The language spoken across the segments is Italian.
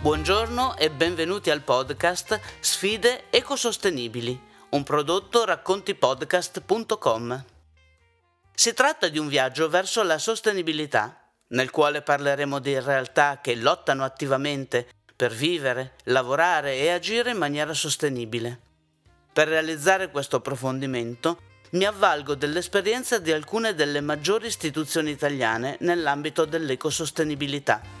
Buongiorno e benvenuti al podcast Sfide ecosostenibili, un prodotto raccontipodcast.com. Si tratta di un viaggio verso la sostenibilità, nel quale parleremo di realtà che lottano attivamente per vivere, lavorare e agire in maniera sostenibile. Per realizzare questo approfondimento mi avvalgo dell'esperienza di alcune delle maggiori istituzioni italiane nell'ambito dell'ecosostenibilità.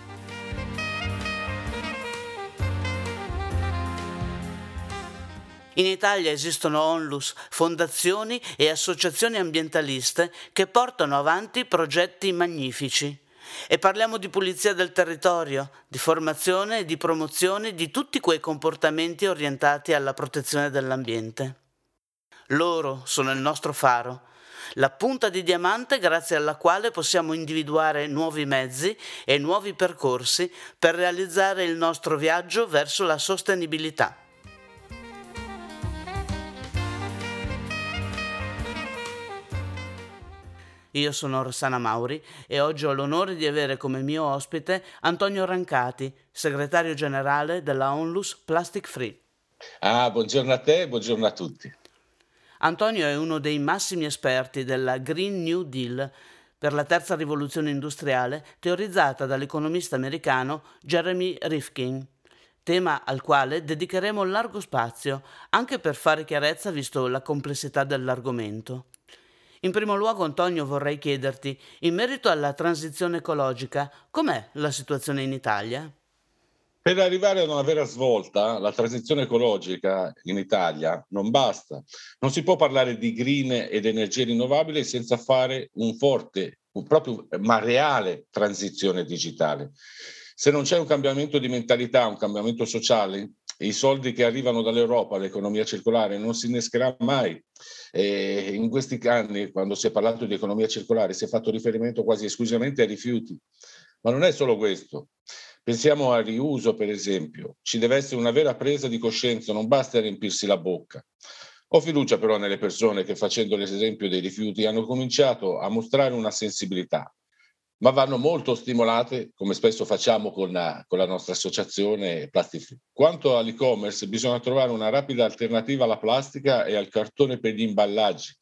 In Italia esistono onlus, fondazioni e associazioni ambientaliste che portano avanti progetti magnifici. E parliamo di pulizia del territorio, di formazione e di promozione di tutti quei comportamenti orientati alla protezione dell'ambiente. Loro sono il nostro faro, la punta di diamante grazie alla quale possiamo individuare nuovi mezzi e nuovi percorsi per realizzare il nostro viaggio verso la sostenibilità. Io sono Rossana Mauri e oggi ho l'onore di avere come mio ospite Antonio Rancati, segretario generale della Onlus Plastic Free. Ah, buongiorno a te buongiorno a tutti. Antonio è uno dei massimi esperti della Green New Deal per la terza rivoluzione industriale teorizzata dall'economista americano Jeremy Rifkin, tema al quale dedicheremo largo spazio anche per fare chiarezza visto la complessità dell'argomento. In primo luogo, Antonio, vorrei chiederti, in merito alla transizione ecologica, com'è la situazione in Italia? Per arrivare ad una vera svolta, la transizione ecologica in Italia non basta. Non si può parlare di green ed energie rinnovabili senza fare un forte, un proprio, ma reale transizione digitale. Se non c'è un cambiamento di mentalità, un cambiamento sociale, i soldi che arrivano dall'Europa all'economia circolare non si innescherà mai. E in questi anni, quando si è parlato di economia circolare, si è fatto riferimento quasi esclusivamente ai rifiuti. Ma non è solo questo. Pensiamo al riuso, per esempio. Ci deve essere una vera presa di coscienza, non basta riempirsi la bocca. Ho fiducia però nelle persone che, facendo l'esempio dei rifiuti, hanno cominciato a mostrare una sensibilità, ma vanno molto stimolate, come spesso facciamo con la, con la nostra associazione Plastic Free. Quanto all'e-commerce, bisogna trovare una rapida alternativa alla plastica e al cartone per gli imballaggi.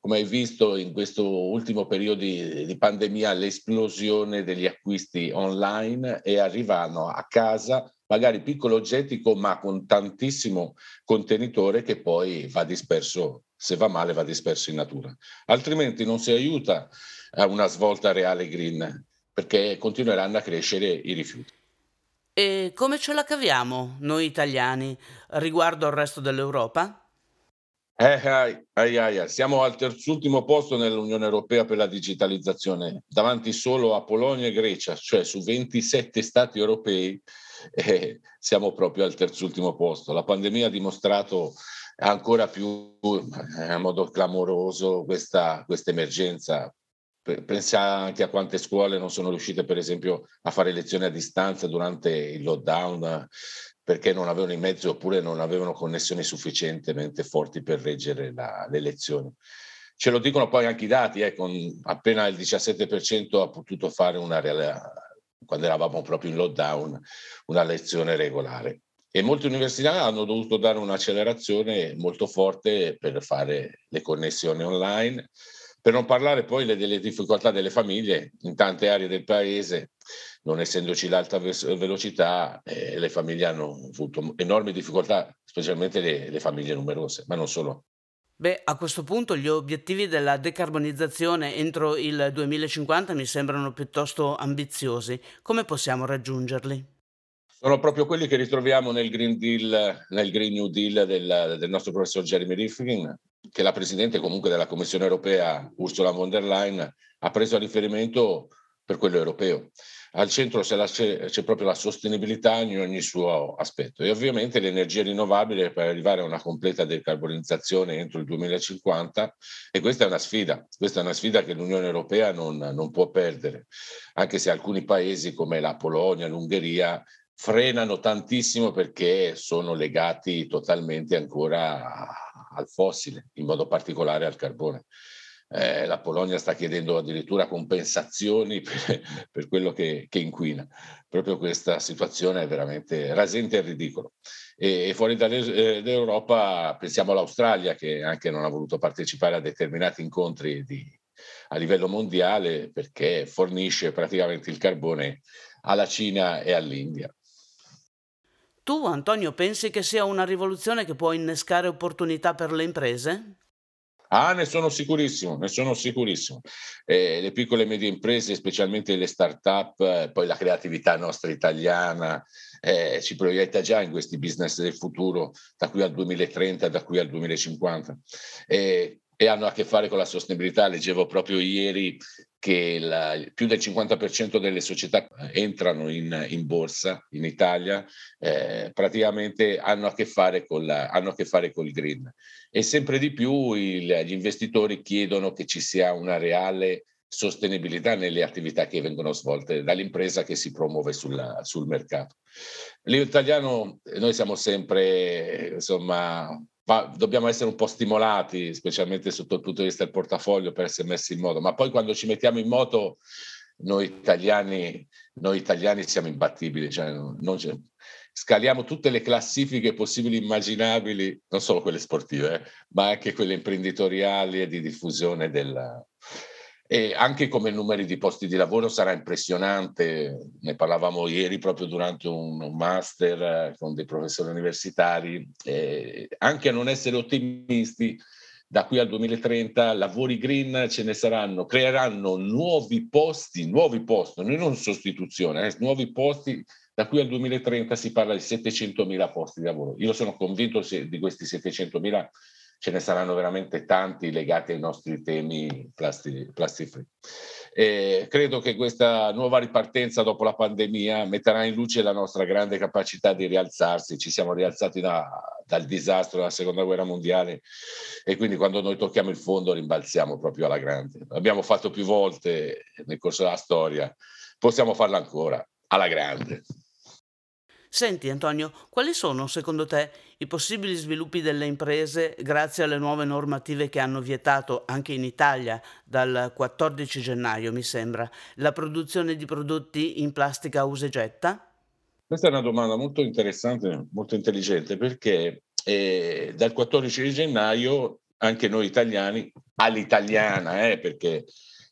Come hai visto in questo ultimo periodo di, di pandemia, l'esplosione degli acquisti online e arrivano a casa magari piccoli oggetti con, ma con tantissimo contenitore che poi va disperso, se va male va disperso in natura. Altrimenti non si aiuta a una svolta reale green, perché continueranno a crescere i rifiuti. E come ce la caviamo noi italiani riguardo al resto dell'Europa? Eh, ai, ai, ai, siamo al terzultimo posto nell'Unione Europea per la digitalizzazione, davanti solo a Polonia e Grecia, cioè su 27 stati europei eh, siamo proprio al terzultimo posto. La pandemia ha dimostrato ancora più eh, in modo clamoroso questa, questa emergenza Pensiamo anche a quante scuole non sono riuscite, per esempio, a fare lezioni a distanza durante il lockdown perché non avevano i mezzi oppure non avevano connessioni sufficientemente forti per reggere la, le lezioni. Ce lo dicono poi anche i dati, eh, con appena il 17% ha potuto fare una quando eravamo proprio in lockdown, una lezione regolare. E molte università hanno dovuto dare un'accelerazione molto forte per fare le connessioni online, per non parlare poi delle difficoltà delle famiglie in tante aree del paese, non essendoci l'alta velocità, eh, le famiglie hanno avuto enormi difficoltà, specialmente le, le famiglie numerose, ma non solo. Beh, a questo punto gli obiettivi della decarbonizzazione entro il 2050 mi sembrano piuttosto ambiziosi. Come possiamo raggiungerli? Sono proprio quelli che ritroviamo nel Green Deal, nel Green New Deal del, del nostro professor Jeremy Rifkin, che la Presidente comunque della Commissione europea, Ursula von der Leyen, ha preso a riferimento per quello europeo. Al centro c'è, c'è, proprio la sostenibilità in ogni suo aspetto e ovviamente l'energia rinnovabile per arrivare a una completa decarbonizzazione entro il 2050 e questa è una sfida, questa è una sfida che l'Unione Europea non, non può perdere, anche se alcuni paesi come la Polonia, l'Ungheria frenano tantissimo perché sono legati totalmente ancora al fossile, in modo particolare al carbone. eh, la Polonia sta chiedendo addirittura compensazioni per, per quello che, che, inquina. Proprio questa situazione è veramente rasente e ridicolo. E, e fuori dall'Europa pensiamo all'Australia che anche non ha voluto partecipare a determinati incontri di, a livello mondiale perché fornisce praticamente il carbone alla Cina e all'India. Tu, Antonio, pensi che sia una rivoluzione che può innescare opportunità per le imprese? Ah, ne sono sicurissimo, ne sono sicurissimo. Eh, le piccole e medie imprese, specialmente le start-up, eh, poi la creatività nostra italiana, eh, ci proietta già in questi business del futuro, da qui al 2030, da qui al 2050 e hanno a che fare con la sostenibilità. Leggevo proprio ieri che la, più del 50% delle società entrano in, in borsa in Italia, eh, praticamente hanno a, che fare con la, hanno a che fare col green. E sempre di più il, gli investitori chiedono che ci sia una reale sostenibilità nelle attività che vengono svolte dall'impresa che si promuove sulla, sul mercato. L'italiano, noi siamo sempre, insomma, ma dobbiamo essere un po' stimolati, specialmente sotto il punto di vista del portafoglio, per essere messi in moto. Ma poi quando ci mettiamo in moto, noi italiani, noi italiani siamo imbattibili, cioè scaliamo tutte le classifiche possibili e immaginabili, non solo quelle sportive, eh, ma anche quelle imprenditoriali e di diffusione della, e anche come numeri di posti di lavoro sarà impressionante, ne parlavamo ieri proprio durante un master eh, con dei professori universitari, eh, anche a non essere ottimisti, da qui al 2030 lavori green ce ne saranno, creeranno nuovi posti, nuovi posti, non sostituzione, eh, nuovi posti, da qui al 2030 si parla di 700.000 posti di lavoro. Io sono convinto di questi 700.000 ce ne saranno veramente tanti legati ai nostri temi plastic, plastic free. E credo che questa nuova ripartenza dopo la pandemia metterà in luce la nostra grande capacità di rialzarsi. Ci siamo rialzati da, dal disastro della seconda guerra mondiale e quindi quando noi tocchiamo il fondo rimbalziamo proprio alla grande. L'abbiamo fatto più volte nel corso della storia, possiamo farlo ancora alla grande. Senti Antonio, quali sono secondo te i possibili sviluppi delle imprese grazie alle nuove normative che hanno vietato anche in Italia dal 14 gennaio, mi sembra, la produzione di prodotti in plastica usa e getta? Questa è una domanda molto interessante, molto intelligente, perché eh, dal 14 gennaio anche noi italiani, all'italiana, eh, perché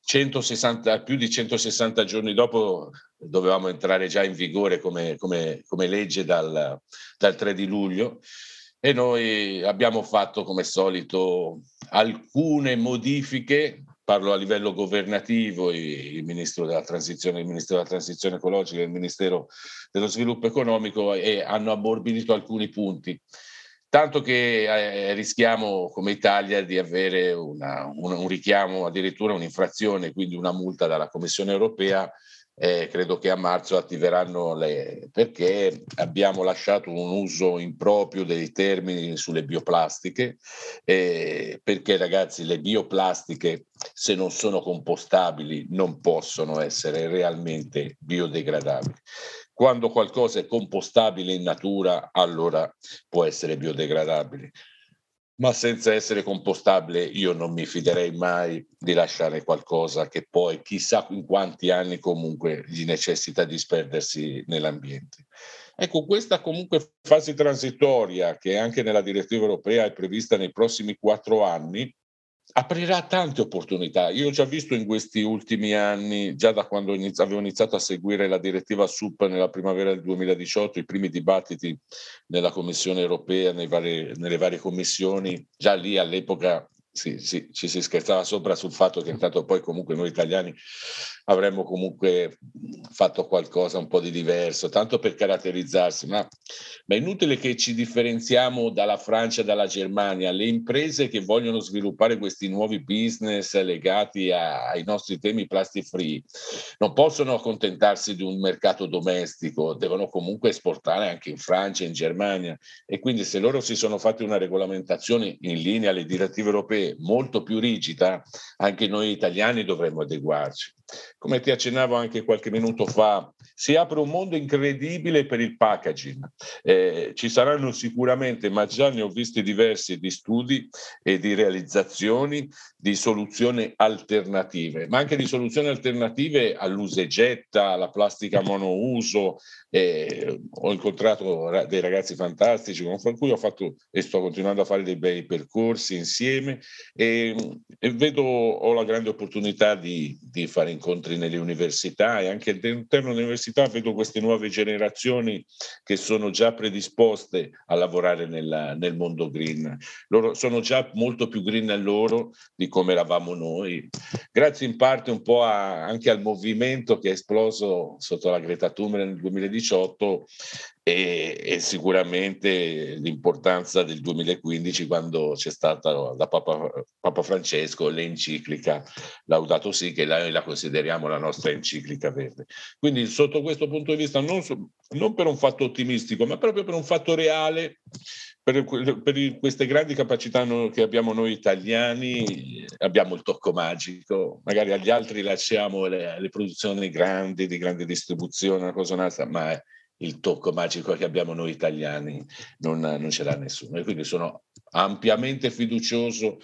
160, più di 160 giorni dopo dovevamo entrare già in vigore come, come, come legge dal, dal 3 di luglio e noi abbiamo fatto come solito alcune modifiche parlo a livello governativo, il Ministro della Transizione, il Ministero della Transizione Ecologica il Ministero dello Sviluppo Economico e hanno abborbidito alcuni punti. Tanto che eh, rischiamo come Italia di avere una, un, un richiamo, addirittura un'infrazione, quindi una multa dalla Commissione europea eh, credo che a marzo attiveranno le perché abbiamo lasciato un uso improprio dei termini sulle bioplastiche eh, perché ragazzi le bioplastiche se non sono compostabili non possono essere realmente biodegradabili quando qualcosa è compostabile in natura allora può essere biodegradabile ma senza essere compostabile io non mi fiderei mai di lasciare qualcosa che poi chissà in quanti anni comunque gli necessita di disperdersi nell'ambiente. Ecco, questa comunque fase transitoria che anche nella direttiva europea è prevista nei prossimi quattro anni, aprirà tante opportunità. Io ho già visto in questi ultimi anni, già da quando iniz- avevo iniziato a seguire la direttiva SUP nella primavera del 2018, i primi dibattiti nella Commissione europea, vari, nelle varie commissioni, già lì all'epoca sì, sì, ci si scherzava sopra sul fatto che intanto poi comunque noi italiani avremmo comunque fatto qualcosa un po' di diverso, tanto per caratterizzarsi, ma, ma è inutile che ci differenziamo dalla Francia e dalla Germania. Le imprese che vogliono sviluppare questi nuovi business legati a, ai nostri temi plastic free non possono accontentarsi di un mercato domestico, devono comunque esportare anche in Francia e in Germania e quindi se loro si sono fatti una regolamentazione in linea alle direttive europee molto più rigida, anche noi italiani dovremmo adeguarci. Come ti accennavo anche qualche minuto fa, si apre un mondo incredibile per il packaging. Eh, ci saranno sicuramente, ma già ne ho visti diversi di studi e di realizzazioni di soluzioni alternative, ma anche di soluzioni alternative all'usa e getta, alla plastica monouso. Eh, ho incontrato dei ragazzi fantastici con cui ho fatto e sto continuando a fare dei bei percorsi insieme e, e vedo, ho la grande opportunità di, di fare incontri nelle università e anche all'interno dell'università università vedo queste nuove generazioni che sono già predisposte a lavorare nella, nel mondo green. Loro sono già molto più green a loro di come eravamo noi, grazie in parte un po' a, anche al movimento che è esploso sotto la Greta Thunberg nel 2018 e, e, sicuramente l'importanza del 2015 quando c'è stata da Papa, Papa Francesco l'enciclica Laudato Si che noi la consideriamo la nostra enciclica verde. Quindi sotto questo punto di vista non, non per un fatto ottimistico ma proprio per un fatto reale per, per, queste grandi capacità che abbiamo noi italiani, abbiamo il tocco magico, magari agli altri lasciamo le, le produzioni grandi, di grande distribuzione, una cosa un'altra, ma il tocco magico che abbiamo noi italiani non, non ce l'ha nessuno. E quindi sono ampiamente fiducioso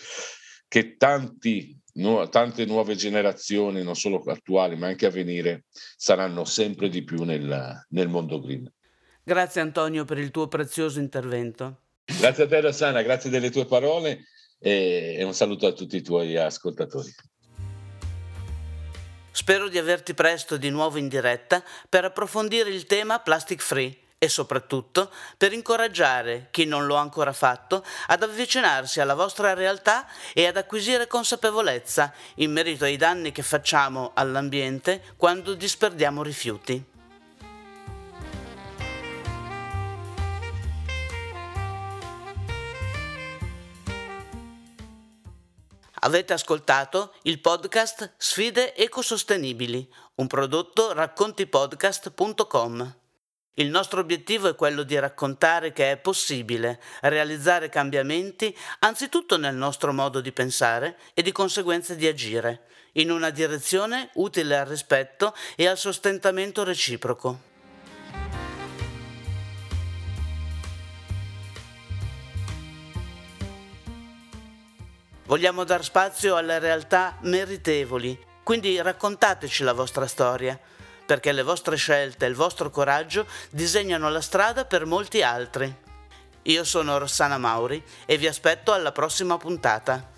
che tanti, nu- tante nuove generazioni, non solo attuali ma anche a venire, saranno sempre di più nel, nel mondo green. Grazie Antonio per il tuo prezioso intervento. Grazie a te Rossana, grazie delle tue parole e un saluto a tutti i tuoi ascoltatori. Spero di averti presto di nuovo in diretta per approfondire il tema plastic free e soprattutto per incoraggiare chi non lo ha ancora fatto ad avvicinarsi alla vostra realtà e ad acquisire consapevolezza in merito ai danni che facciamo all'ambiente quando disperdiamo rifiuti. Avete ascoltato il podcast Sfide ecosostenibili, un prodotto raccontipodcast.com. Il nostro obiettivo è quello di raccontare che è possibile realizzare cambiamenti anzitutto nel nostro modo di pensare e di conseguenza di agire, in una direzione utile al rispetto e al sostentamento reciproco. Vogliamo dar spazio alle realtà meritevoli, quindi raccontateci la vostra storia, perché le vostre scelte e il vostro coraggio disegnano la strada per molti altri. Io sono Rossana Mauri e vi aspetto alla prossima puntata.